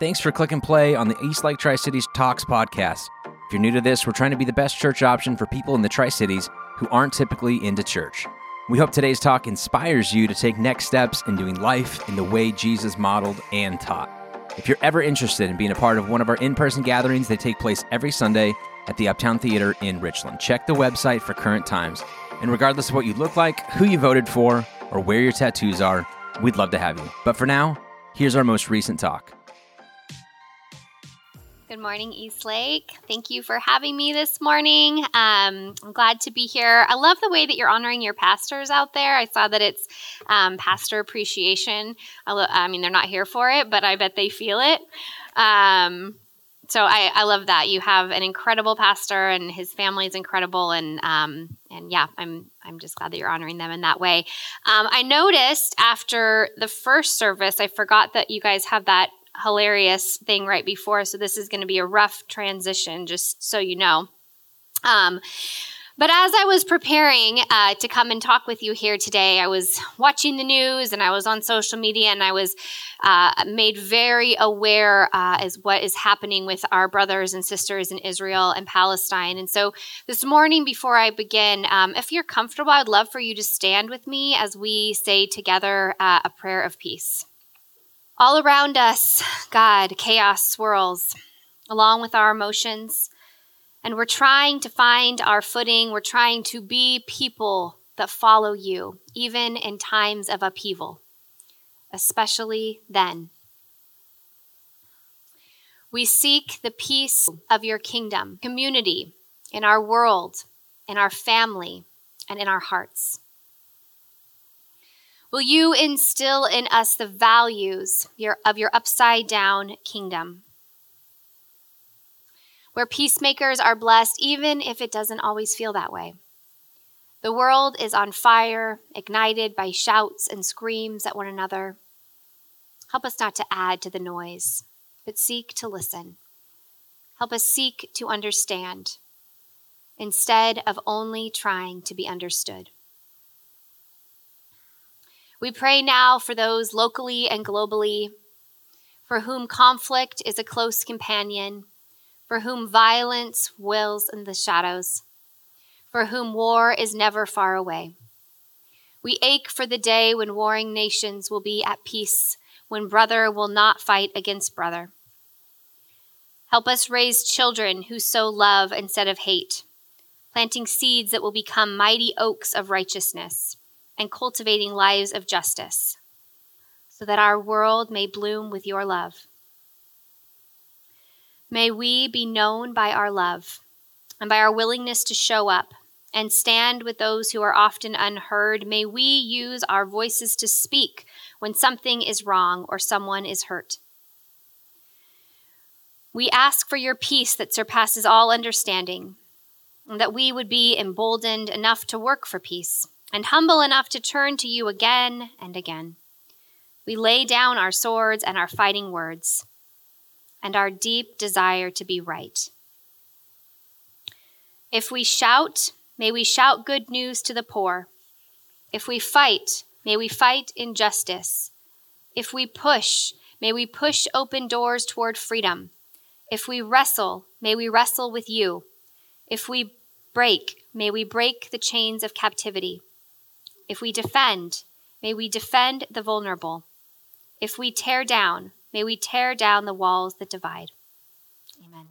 Thanks for click and play on the East Lake Tri Cities Talks podcast. If you're new to this, we're trying to be the best church option for people in the Tri Cities who aren't typically into church. We hope today's talk inspires you to take next steps in doing life in the way Jesus modeled and taught. If you're ever interested in being a part of one of our in person gatherings, they take place every Sunday at the Uptown Theater in Richland. Check the website for current times. And regardless of what you look like, who you voted for, or where your tattoos are, we'd love to have you. But for now, here's our most recent talk. Good morning, East Lake. Thank you for having me this morning. Um, I'm glad to be here. I love the way that you're honoring your pastors out there. I saw that it's um, pastor appreciation. I, lo- I, mean, they're not here for it, but I bet they feel it. Um, so I, I, love that you have an incredible pastor and his family is incredible and um, and yeah I'm I'm just glad that you're honoring them in that way. Um, I noticed after the first service I forgot that you guys have that hilarious thing right before. So this is going to be a rough transition, just so you know. Um, but as I was preparing uh, to come and talk with you here today, I was watching the news and I was on social media and I was uh, made very aware uh, as what is happening with our brothers and sisters in Israel and Palestine. And so this morning, before I begin, um, if you're comfortable, I'd love for you to stand with me as we say together uh, a prayer of peace. All around us, God, chaos swirls along with our emotions. And we're trying to find our footing. We're trying to be people that follow you, even in times of upheaval, especially then. We seek the peace of your kingdom, community, in our world, in our family, and in our hearts. Will you instill in us the values of your upside down kingdom? Where peacemakers are blessed, even if it doesn't always feel that way. The world is on fire, ignited by shouts and screams at one another. Help us not to add to the noise, but seek to listen. Help us seek to understand instead of only trying to be understood. We pray now for those locally and globally for whom conflict is a close companion, for whom violence wills in the shadows, for whom war is never far away. We ache for the day when warring nations will be at peace, when brother will not fight against brother. Help us raise children who sow love instead of hate, planting seeds that will become mighty oaks of righteousness and cultivating lives of justice, so that our world may bloom with your love. May we be known by our love and by our willingness to show up and stand with those who are often unheard. May we use our voices to speak when something is wrong or someone is hurt. We ask for your peace that surpasses all understanding, and that we would be emboldened enough to work for peace and humble enough to turn to you again and again. We lay down our swords and our fighting words and our deep desire to be right. If we shout, may we shout good news to the poor. If we fight, may we fight injustice. If we push, may we push open doors toward freedom. If we wrestle, may we wrestle with you. If we break, may we break the chains of captivity. If we defend, may we defend the vulnerable. If we tear down, may we tear down the walls that divide. Amen.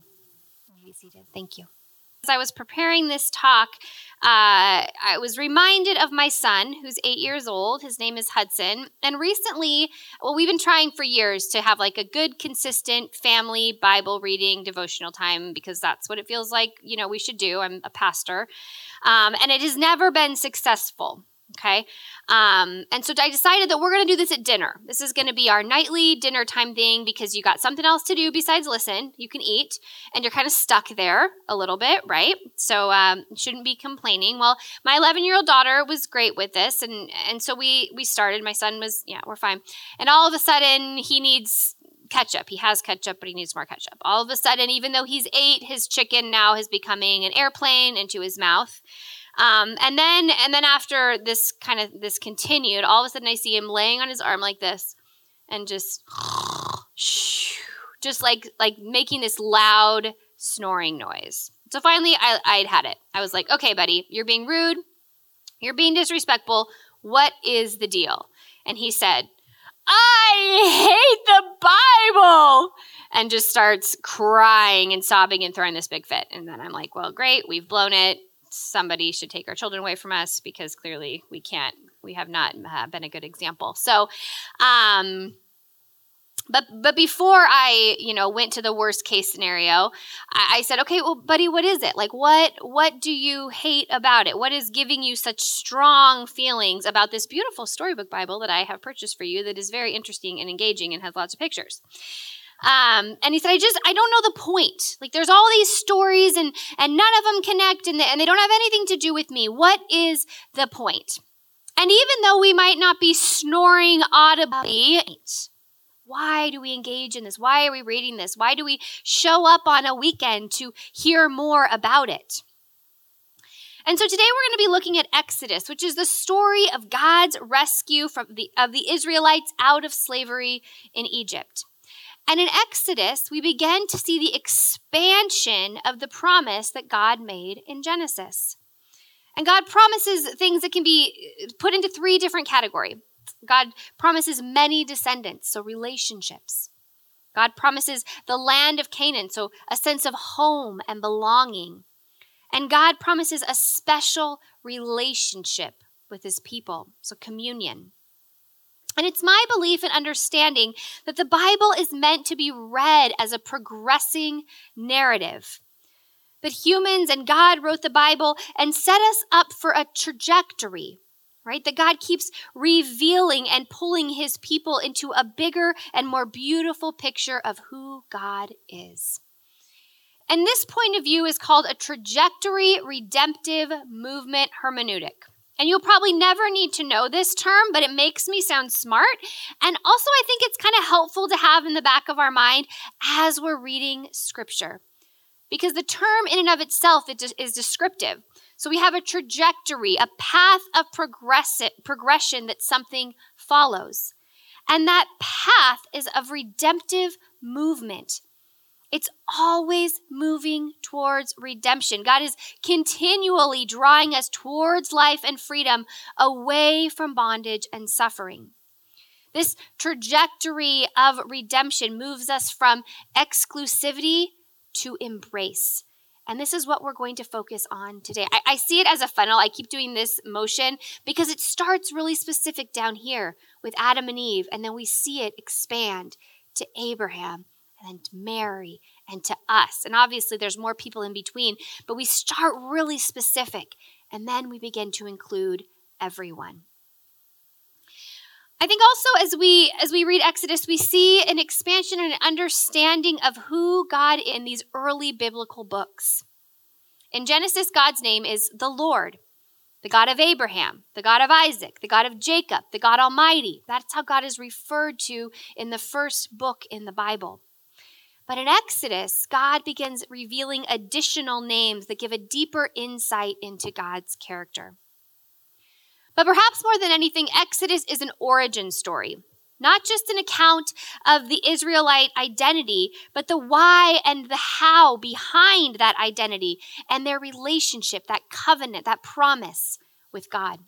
Thank you. As I was preparing this talk, uh, I was reminded of my son, who's eight years old. His name is Hudson. And recently, well, we've been trying for years to have like a good, consistent family Bible reading devotional time because that's what it feels like, you know, we should do. I'm a pastor. Um, and it has never been successful. Okay. Um, and so I decided that we're going to do this at dinner. This is going to be our nightly dinner time thing because you got something else to do besides listen. You can eat and you're kind of stuck there a little bit, right? So um, shouldn't be complaining. Well, my 11 year old daughter was great with this. And, and so we, we started. My son was, yeah, we're fine. And all of a sudden he needs ketchup. He has ketchup, but he needs more ketchup. All of a sudden, even though he's eight, his chicken now is becoming an airplane into his mouth. Um, and then and then after this kind of this continued, all of a sudden I see him laying on his arm like this, and just just like like making this loud snoring noise. So finally, I, I'd had it. I was like, okay, buddy, you're being rude. You're being disrespectful. What is the deal? And he said, I hate the Bible. And just starts crying and sobbing and throwing this big fit. And then I'm like, well, great. We've blown it. Somebody should take our children away from us because clearly we can't, we have not uh, been a good example. So, um, but but before I, you know, went to the worst case scenario, I, I, said, okay, well, buddy, what is it? Like what what do you hate about it? What is giving you such strong feelings about this beautiful storybook Bible that I have purchased for you that is very interesting and engaging and has lots of pictures? Um, and he said, I just, I don't know the point. Like there's all these stories and, and none of them connect and they, and they don't have anything to do with me. What is the point? And even though we might not be snoring audibly, why do we engage in this? Why are we reading this? Why do we show up on a weekend to hear more about it? And so today we're going to be looking at Exodus, which is the story of God's rescue from the, of the Israelites out of slavery in Egypt. And in Exodus, we begin to see the expansion of the promise that God made in Genesis. And God promises things that can be uh, put into three different categories. God promises many descendants, so relationships. God promises the land of Canaan, so a sense of home and belonging. And God promises a special relationship with his people, so communion. And it's my belief and understanding that the Bible is meant to be read as a progressing narrative. That humans and God wrote the Bible and set us up for a trajectory right? That God keeps revealing and pulling his people into a bigger and more beautiful picture of who God is. And this point of view is called a trajectory redemptive movement hermeneutic. And you'll probably never need to know this term, but it makes me sound smart. And also, I think it's kind of helpful to have in the back of our mind as we're reading scripture. Because the term in and of itself is descriptive. So we have a trajectory, a path of progressive progression that something follows. And that path is of redemptive movement. It's always moving towards redemption. God is continually drawing us towards life and freedom, away from bondage and suffering. This trajectory of redemption moves us from exclusivity to embrace. And this is what we're going to focus on today. I, I, see it as a funnel. I keep doing this motion because it starts really specific down here with Adam and Eve, and then we see it expand to Abraham and Mary and to us. And obviously, there's more people in between, but we start really specific, and then we begin to include everyone. I think also as we as we read Exodus, we see an expansion and an understanding of who God in these early biblical books. In Genesis, God's name is the Lord, the God of Abraham, the God of Isaac, the God of Jacob, the God Almighty. That's how God is referred to in the first book in the Bible. But in Exodus, God begins revealing additional names that give a deeper insight into God's character. But perhaps more than anything, Exodus is an origin story, not just an account of the Israelite identity, but the why and the how behind that identity and their relationship, that covenant, that promise with God.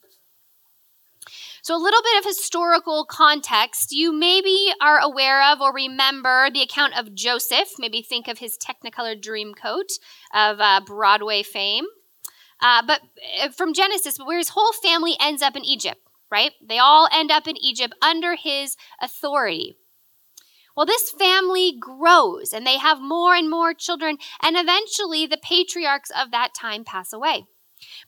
So, a little bit of historical context. You maybe are aware of or remember the account of Joseph. Maybe think of his Technicolor Dreamcoat of uh, Broadway fame. Uh, but uh, from Genesis, where his whole family ends up in Egypt, right? They all end up in Egypt under his authority. Well, this family grows and they have more and more children, and eventually the patriarchs of that time pass away.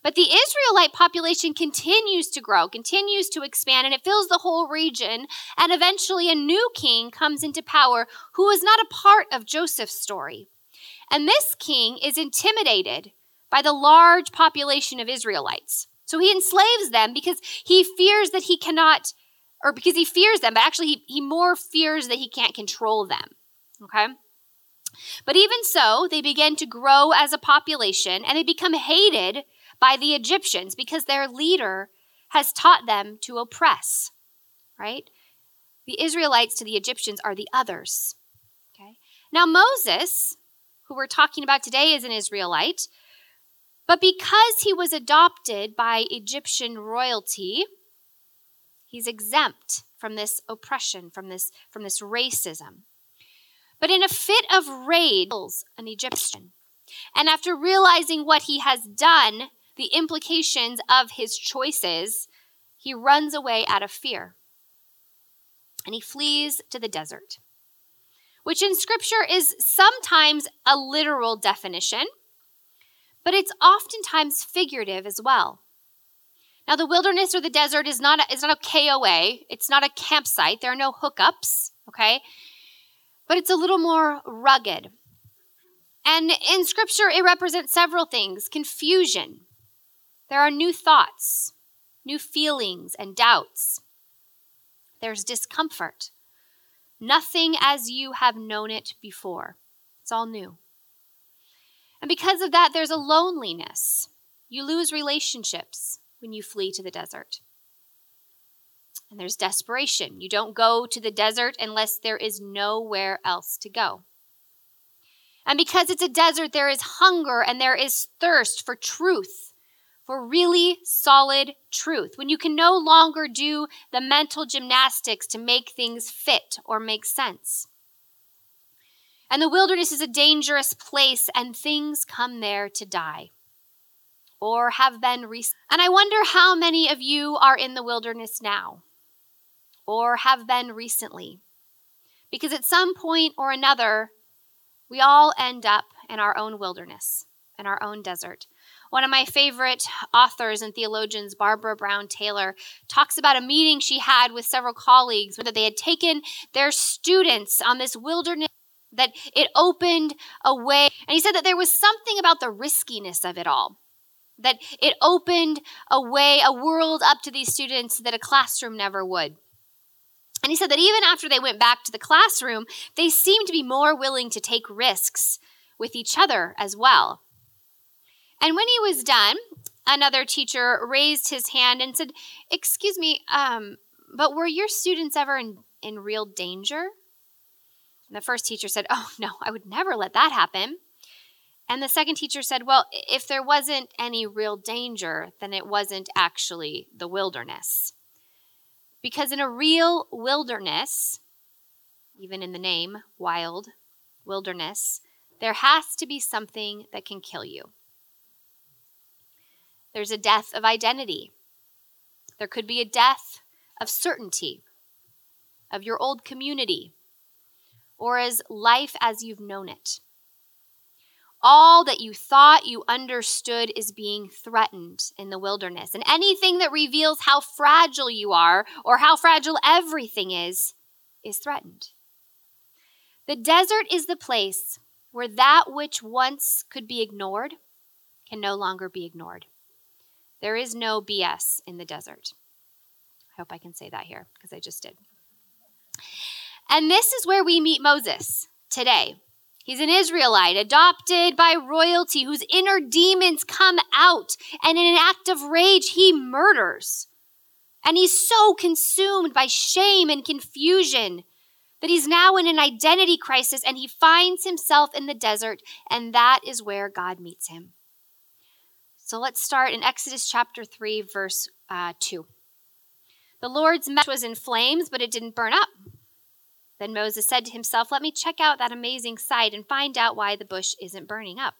But the Israelite population continues to grow, continues to expand, and it fills the whole region. And eventually, a new king comes into power who is not a part of Joseph's story. And this king is intimidated by the large population of Israelites. So he enslaves them because he fears that he cannot, or because he fears them, but actually he, he more fears that he can't control them. Okay? But even so, they begin to grow as a population and they become hated by the Egyptians because their leader has taught them to oppress, right? The Israelites to the Egyptians are the others. Okay? Now, Moses, who we're talking about today, is an Israelite, but because he was adopted by Egyptian royalty, he's exempt from this oppression, from this, from this racism. But in a fit of rage, an Egyptian. And after realizing what he has done, the implications of his choices, he runs away out of fear. And he flees to the desert, which in scripture is sometimes a literal definition, but it's oftentimes figurative as well. Now, the wilderness or the desert is not a, is not a KOA. It's not a campsite. There are no hookups, okay? But it's a little more rugged. And in scripture, it represents several things confusion. There are new thoughts, new feelings, and doubts. There's discomfort. Nothing as you have known it before. It's all new. And because of that, there's a loneliness. You lose relationships when you flee to the desert. And there's desperation. You don't go to the desert unless there is nowhere else to go. And because it's a desert, there is hunger and there is thirst for truth, for really solid truth. When you can no longer do the mental gymnastics to make things fit or make sense. And the wilderness is a dangerous place, and things come there to die or have been recent. And I wonder how many of you are in the wilderness now or have been recently. Because at some point or another, we all end up in our own wilderness, in our own desert. One of my favorite authors and theologians, Barbara Brown Taylor, talks about a meeting she had with several colleagues where that they had taken their students on this wilderness that it opened a way. And he said that there was something about the riskiness of it all, that it opened a way, a world up to these students that a classroom never would. And he said that even after they went back to the classroom, they seemed to be more willing to take risks with each other as well. And when he was done, another teacher raised his hand and said, Excuse me, um, but were your students ever in, in real danger? And the first teacher said, Oh, no, I would never let that happen. And the second teacher said, Well, if there wasn't any real danger, then it wasn't actually the wilderness. Because in a real wilderness, even in the name, wild, wilderness, there has to be something that can kill you. There's a death of identity. There could be a death of certainty, of your old community, or as life as you've known it. All that you thought you understood is being threatened in the wilderness. And anything that reveals how fragile you are or how fragile everything is, is threatened. The desert is the place where that which once could be ignored can no longer be ignored. There is no BS in the desert. I hope I can say that here because I just did. And this is where we meet Moses today. He's an Israelite, adopted by royalty, whose inner demons come out, and in an act of rage, he murders. And he's so consumed by shame and confusion that he's now in an identity crisis and he finds himself in the desert, and that is where God meets him. So let's start in Exodus chapter 3, verse uh, 2. The Lord's mesh was in flames, but it didn't burn up. Then Moses said to himself, Let me check out that amazing sight and find out why the bush isn't burning up.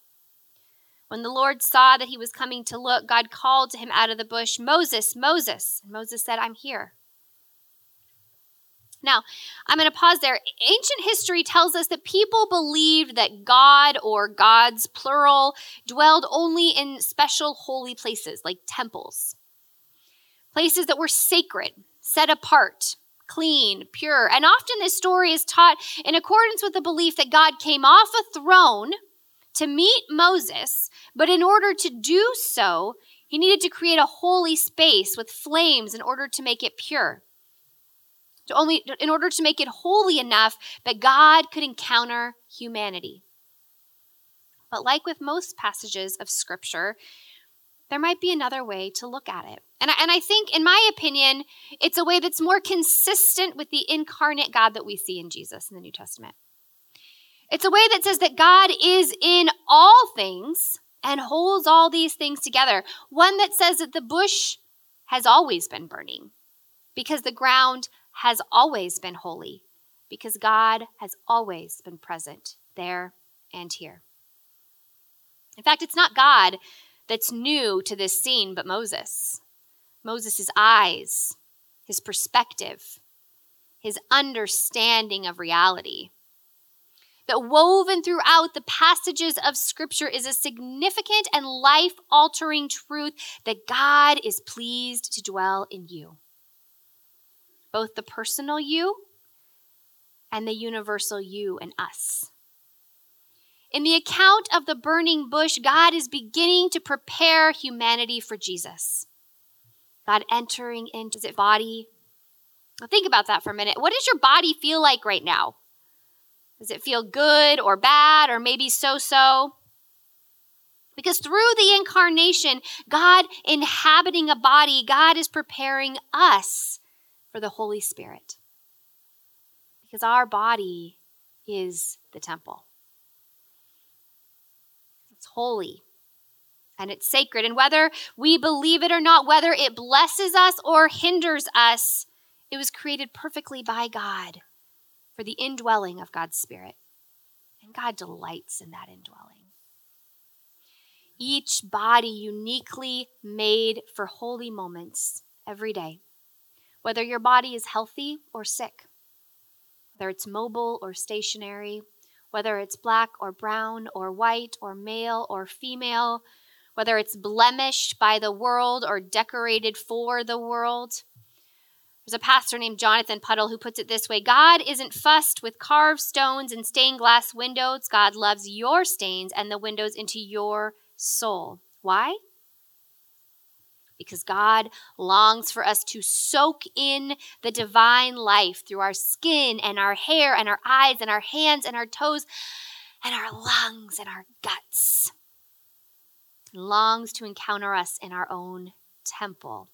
When the Lord saw that he was coming to look, God called to him out of the bush, Moses, Moses. And Moses said, I'm here. Now, I'm going to pause there. Ancient history tells us that people believed that God or gods, plural, dwelled only in special holy places like temples, places that were sacred, set apart, clean, pure. And often this story is taught in accordance with the belief that God came off a throne to meet Moses, but in order to do so, he needed to create a holy space with flames in order to make it pure. To only in order to make it holy enough that God could encounter humanity. But like with most passages of scripture, there might be another way to look at it. And I, and I think, in my opinion, it's a way that's more consistent with the incarnate God that we see in Jesus in the New Testament. It's a way that says that God is in all things and holds all these things together. One that says that the bush has always been burning because the ground has always been holy because God has always been present there and here. In fact, it's not God that's new to this scene, but Moses. Moses' eyes, his perspective, his understanding of reality. That woven throughout the passages of Scripture is a significant and life altering truth that God is pleased to dwell in you. Both the personal you and the universal you and us. In the account of the burning bush, God is beginning to prepare humanity for Jesus. God entering into his body. Well, think about that for a minute. What does your body feel like right now? Does it feel good or bad or maybe so so? Because through the incarnation, God inhabiting a body, God is preparing us for the Holy Spirit. Because our body is the temple It's holy and it's sacred. And whether we believe it or not, whether it blesses us or hinders us, it was created perfectly by God for the indwelling of God's Spirit. And God delights in that indwelling. Each body uniquely made for holy moments every day, whether your body is healthy or sick, whether it's mobile or stationary, whether it's black or brown or white or male or female, whether it's blemished by the world or decorated for the world. There's a pastor named Jonathan Puddle who puts it this way God isn't fussed with carved stones and stained glass windows. God loves your stains and the windows into your soul. Why? Because God longs for us to soak in the divine life through our skin and our hair and our eyes and our hands and our toes and our lungs and our guts. Longs to encounter us in our own temple.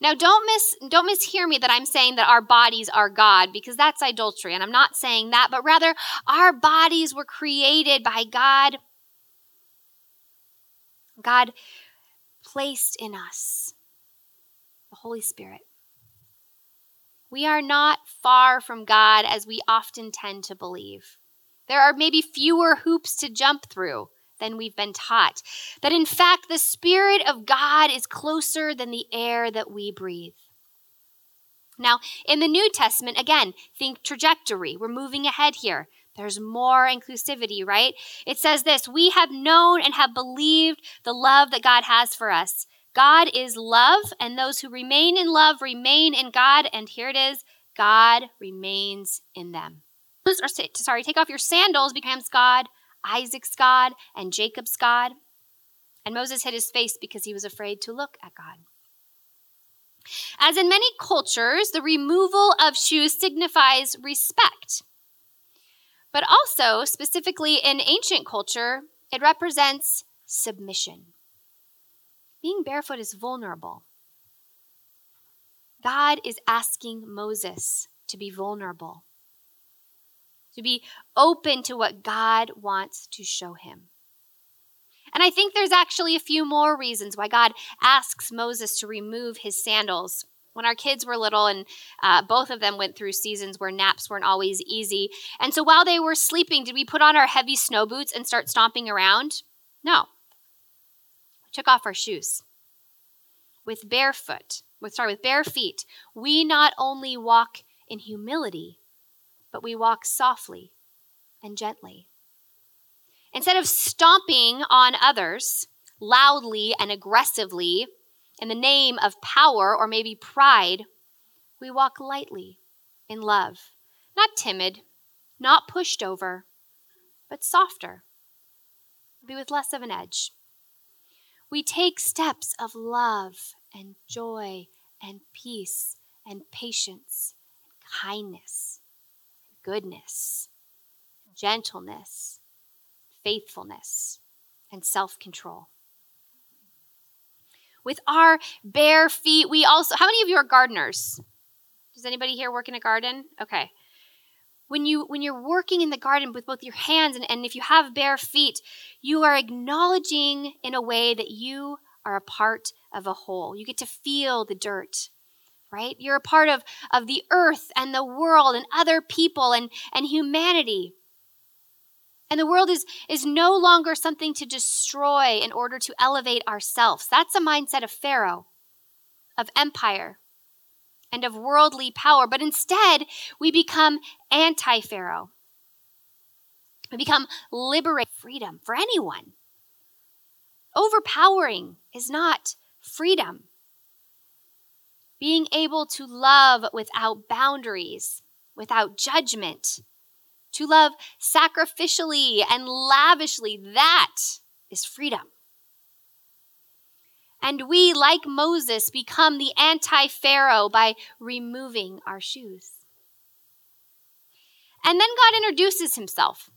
Now don't miss don't mishear me that I'm saying that our bodies are God because that's idolatry and I'm not saying that but rather our bodies were created by God God placed in us the Holy Spirit. We are not far from God as we often tend to believe. There are maybe fewer hoops to jump through than we've been taught. That in fact, the Spirit of God is closer than the air that we breathe. Now, in the New Testament, again, think trajectory. We're moving ahead here. There's more inclusivity, right? It says this We have known and have believed the love that God has for us. God is love, and those who remain in love remain in God. And here it is God remains in them. Or, sorry, take off your sandals becomes God, Isaac's God, and Jacob's God. And Moses hid his face because he was afraid to look at God. As in many cultures, the removal of shoes signifies respect. But also, specifically in ancient culture, it represents submission. Being barefoot is vulnerable. God is asking Moses to be vulnerable, to be open to what God wants to show him. And I think there's actually a few more reasons why God asks Moses to remove his sandals when our kids were little, and uh, both of them went through seasons where naps weren't always easy. And so while they were sleeping, did we put on our heavy snow boots and start stomping around? No. We took off our shoes. With barefoot, with sorry, with bare feet, we not only walk in humility, but we walk softly and gently. Instead of stomping on others loudly and aggressively, in the name of power or maybe pride, we walk lightly in love, not timid, not pushed over, but softer, be with less of an edge. We take steps of love and joy and peace and patience and kindness and goodness, gentleness, faithfulness, and self control with our bare feet. We also, how many of you are gardeners? Does anybody here work in a garden? Okay. when you when you're working in the garden with both your hands and, and if you have bare feet, you are acknowledging in a way that you are a part of a whole. You get to feel the dirt right? You're a part of, of the earth and the world and other people and, and humanity. And the world is, is no longer something to destroy in order to elevate ourselves. That's a mindset of Pharaoh, of empire, and of worldly power. But instead, we become anti Pharaoh. We become liberate freedom for anyone. Overpowering is not freedom being able to love without boundaries, without judgment, to love sacrificially and lavishly, that is freedom. And we, like Moses, become the anti Pharaoh by removing our shoes. And then God introduces himself.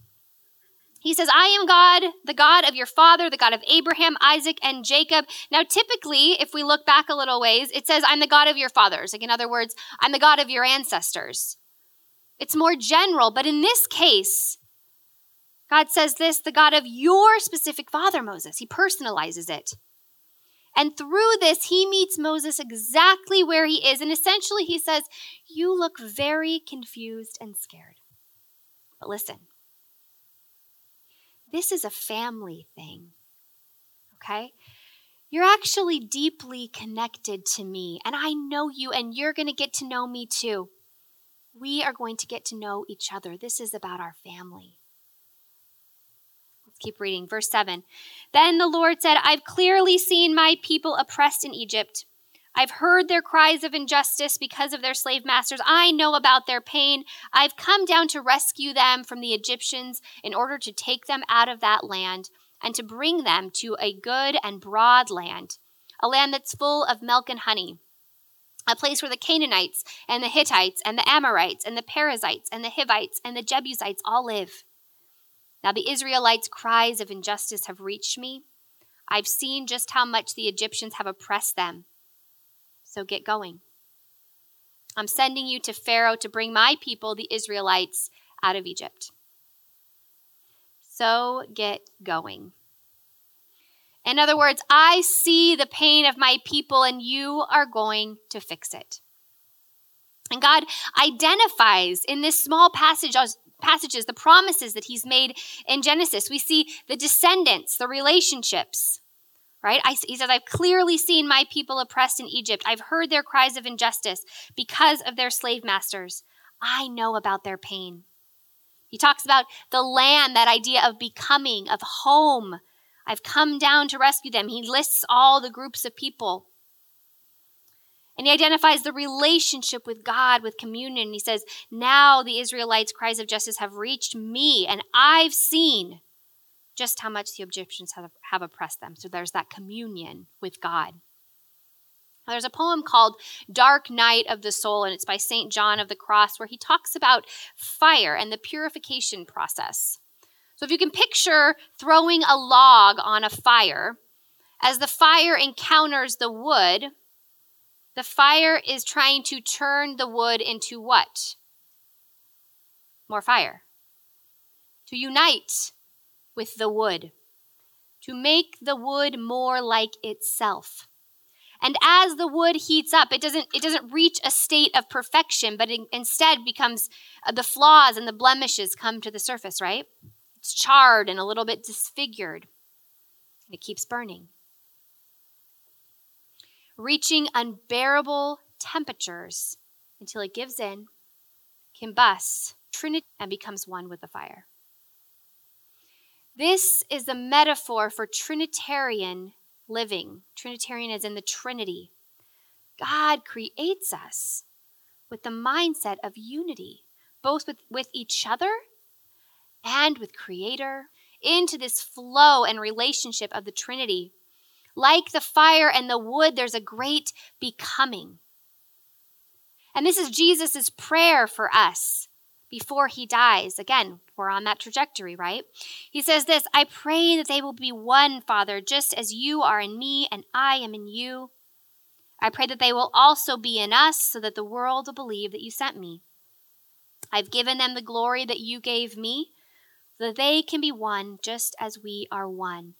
He says, I am God, the God of your father, the God of Abraham, Isaac, and Jacob. Now, typically, if we look back a little ways, it says, I'm the God of your fathers. Like, in other words, I'm the God of your ancestors. It's more general, but in this case, God says this the God of your specific father, Moses. He personalizes it. And through this, he meets Moses exactly where he is. And essentially, he says, You look very confused and scared. But listen, this is a family thing. Okay? You're actually deeply connected to me, and I know you, and you're going to get to know me too. We are going to get to know each other. This is about our family. Let's keep reading. Verse 7. Then the Lord said, I've clearly seen my people oppressed in Egypt. I've heard their cries of injustice because of their slave masters. I know about their pain. I've come down to rescue them from the Egyptians in order to take them out of that land and to bring them to a good and broad land, a land that's full of milk and honey, a place where the Canaanites and the Hittites and the Amorites and the Perizzites and the Hivites and the Jebusites all live. Now the Israelites' cries of injustice have reached me. I've seen just how much the Egyptians have oppressed them so get going. I'm sending you to Pharaoh to bring my people, the Israelites, out of Egypt. So get going. In other words, I see the pain of my people and you are going to fix it. And God identifies in this small passage passages the promises that he's made in Genesis. We see the descendants, the relationships, right? I, he says, I've clearly seen my people oppressed in Egypt. I've heard their cries of injustice because of their slave masters. I know about their pain. He talks about the land, that idea of becoming, of home. I've come down to rescue them. He lists all the groups of people. And he identifies the relationship with God, with communion. He says, Now the Israelites' cries of justice have reached me, and I've seen just how much the Egyptians have, have oppressed them. So there's that communion with God. Now, there's a poem called Dark Night of the Soul, and it's by St. John of the Cross, where he talks about fire and the purification process. So if you can picture throwing a log on a fire, as the fire encounters the wood, the fire is trying to turn the wood into what? More fire. To unite with the wood, to make the wood more like itself. And as the wood heats up, it doesn't, it doesn't reach a state of perfection, but instead becomes uh, the flaws and the blemishes come to the surface, right? It's charred and a little bit disfigured. And it keeps burning. Reaching unbearable temperatures until it gives in, combusts, trinity, and becomes one with the fire. This is a metaphor for Trinitarian living. Trinitarian is in the Trinity. God creates us with the mindset of unity, both with, with each other and with Creator, into this flow and relationship of the Trinity. Like the fire and the wood, there's a great becoming. And this is Jesus' prayer for us before he dies. Again, we're on that trajectory, right? He says this I pray that they will be one, Father, just as you are in me and I am in you. I pray that they will also be in us so that the world will believe that you sent me. I've given them the glory that you gave me, so that they can be one just as we are one.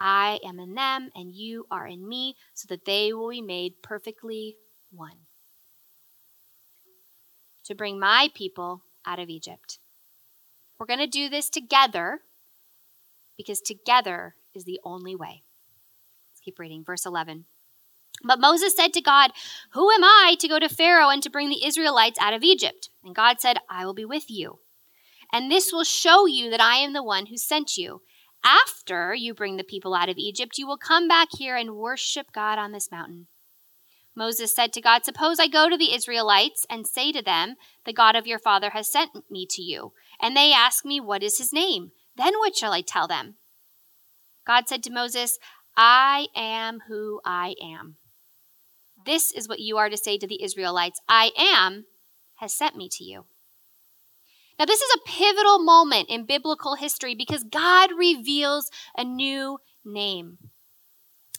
I am in them, and you are in me, so that they will be made perfectly one. To bring my people out of Egypt. We're going to do this together because together is the only way. Let's keep reading. Verse 11. But Moses said to God, Who am I to go to Pharaoh and to bring the Israelites out of Egypt? And God said, I will be with you. And this will show you that I am the one who sent you. After you bring the people out of Egypt, you will come back here and worship God on this mountain. Moses said to God, Suppose I go to the Israelites and say to them, The God of your father has sent me to you. And they ask me, What is his name? Then what shall I tell them? God said to Moses, I am who I am. This is what you are to say to the Israelites I am has sent me to you. Now, this is a pivotal moment in biblical history because God reveals a new name.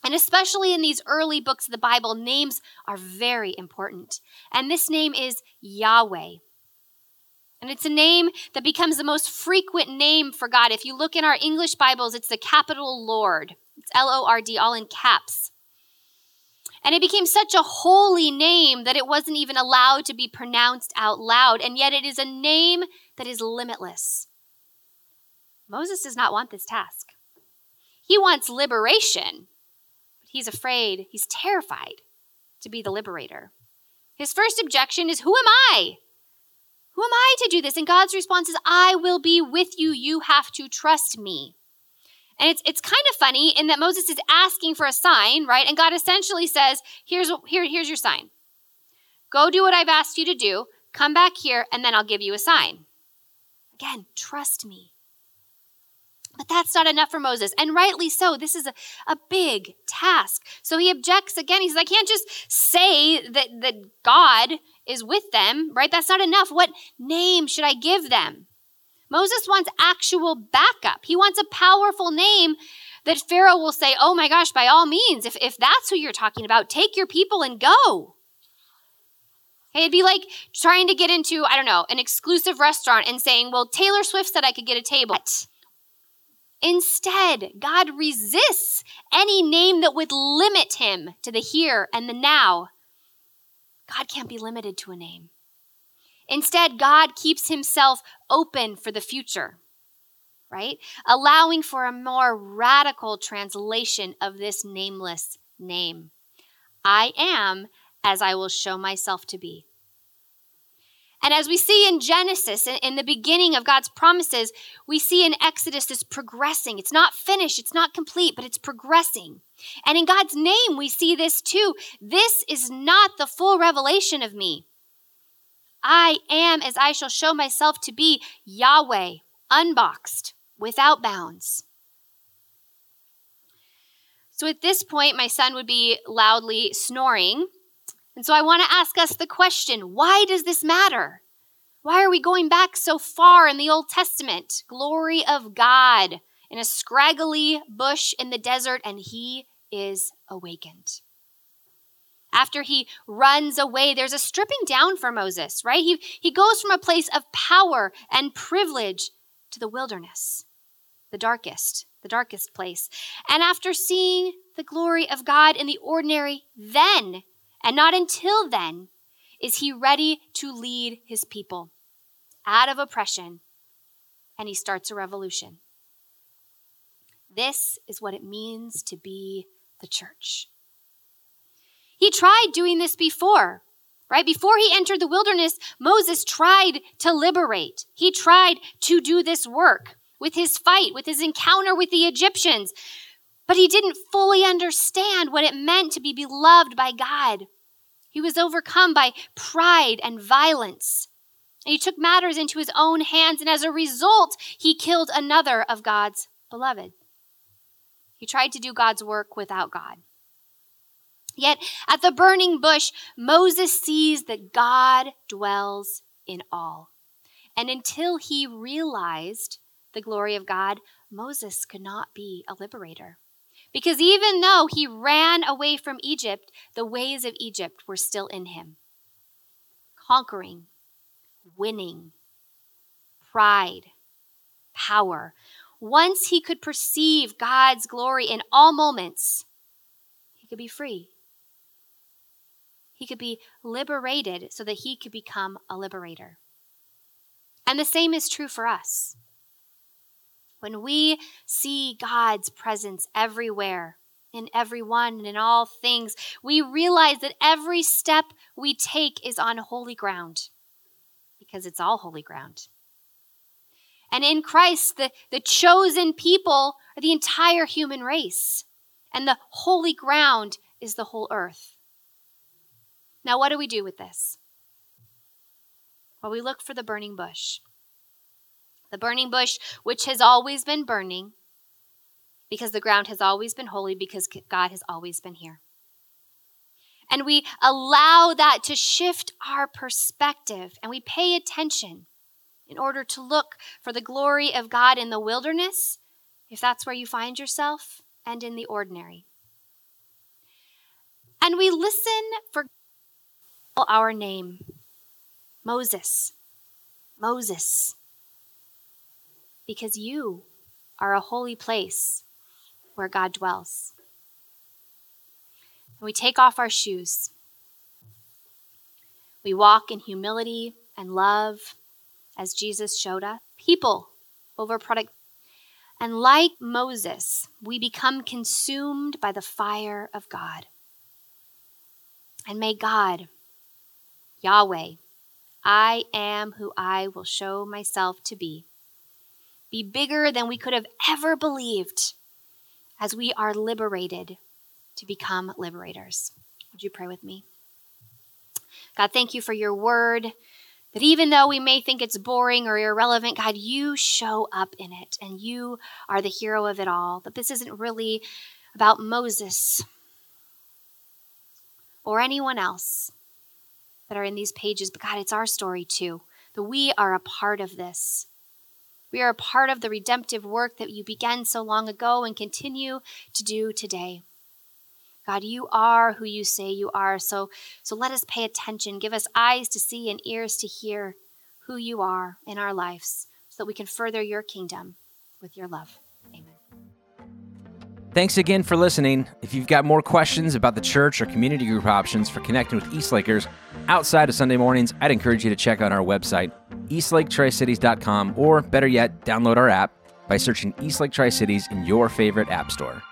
And especially in these early books of the Bible, names are very important. And this name is Yahweh. And it's a name that becomes the most frequent name for God. If you look in our English Bibles, it's the capital Lord. It's L O R D, all in caps. And it became such a holy name that it wasn't even allowed to be pronounced out loud. And yet it is a name that is limitless. Moses does not want this task. He wants liberation, but he's afraid, he's terrified to be the liberator. His first objection is, Who am I? Who am I to do this? And God's response is, I will be with you. You have to trust me. And it's, it's kind of funny in that Moses is asking for a sign, right? And God essentially says, here's, here, here's your sign. Go do what I've asked you to do. Come back here, and then I'll give you a sign. Again, trust me. But that's not enough for Moses. And rightly so. This is a, a big task. So he objects again. He says, I can't just say that, that God is with them, right? That's not enough. What name should I give them? Moses wants actual backup. He wants a powerful name that Pharaoh will say, Oh my gosh, by all means, if, if that's who you're talking about, take your people and go. It'd be like trying to get into, I don't know, an exclusive restaurant and saying, Well, Taylor Swift said I could get a table. But Instead, God resists any name that would limit him to the here and the now. God can't be limited to a name. Instead, God keeps himself open for the future, right? Allowing for a more radical translation of this nameless name. I am as I will show myself to be. And as we see in Genesis, in the beginning of God's promises, we see in Exodus this progressing. It's not finished, it's not complete, but it's progressing. And in God's name, we see this too. This is not the full revelation of me. I am as I shall show myself to be Yahweh, unboxed, without bounds. So at this point, my son would be loudly snoring. And so I want to ask us the question why does this matter? Why are we going back so far in the Old Testament? Glory of God in a scraggly bush in the desert, and he is awakened after he runs away, there's a stripping down for Moses, right? He, he goes from a place of power and privilege to the wilderness, the darkest, the darkest place. And after seeing the glory of God in the ordinary, then, and not until then, is he ready to lead his people out of oppression, and he starts a revolution. This is what it means to be the church. He tried doing this before, right? Before he entered the wilderness, Moses tried to liberate. He tried to do this work with his fight, with his encounter with the Egyptians. But he didn't fully understand what it meant to be beloved by God. He was overcome by pride and violence. And he took matters into his own hands, and as a result, he killed another of God's beloved. He tried to do God's work without God. Yet at the burning bush, Moses sees that God dwells in all. And until he realized the glory of God, Moses could not be a liberator. Because even though he ran away from Egypt, the ways of Egypt were still in him. Conquering, winning, pride, power. Once he could perceive God's glory in all moments, he could be free. He could be liberated so that he could become a liberator. And the same is true for us. When we see God's presence everywhere, in everyone and in all things, we realize that every step we take is on holy ground because it's all holy ground. And in Christ, the, the chosen people are the entire human race, and the holy ground is the whole earth. Now, what do we do with this? Well, we look for the burning bush. The burning bush, which has always been burning, because the ground has always been holy, because God has always been here. And we allow that to shift our perspective and we pay attention in order to look for the glory of God in the wilderness, if that's where you find yourself, and in the ordinary. And we listen for our name Moses, Moses, because you are a holy place where God dwells. And we take off our shoes. We walk in humility and love as Jesus showed us. People over product. And like Moses, we become consumed by the fire of God. And may God, Yahweh, I am who I will show myself to be, be bigger than we could have ever believed as we are liberated to become liberators. Would you pray with me? God, thank you for your word. That even though we may think it's boring or irrelevant, God, you show up in it and you are the hero of it all. That this isn't really about Moses or anyone else that are in these pages, but God, it's our story too. That we are a part of this. We are a part of the redemptive work that you began so long ago and continue to do today. God, you are who you say you are. So, so let us pay attention. Give us eyes to see and ears to hear who you are in our lives so that we can further your kingdom with your love. Thanks again for listening. If you've got more questions about the church or community group options for connecting with Eastlakers outside of Sunday mornings, I'd encourage you to check out our website, eastlaketricities.com, or better yet, download our app by searching Eastlake Tri Cities in your favorite app store.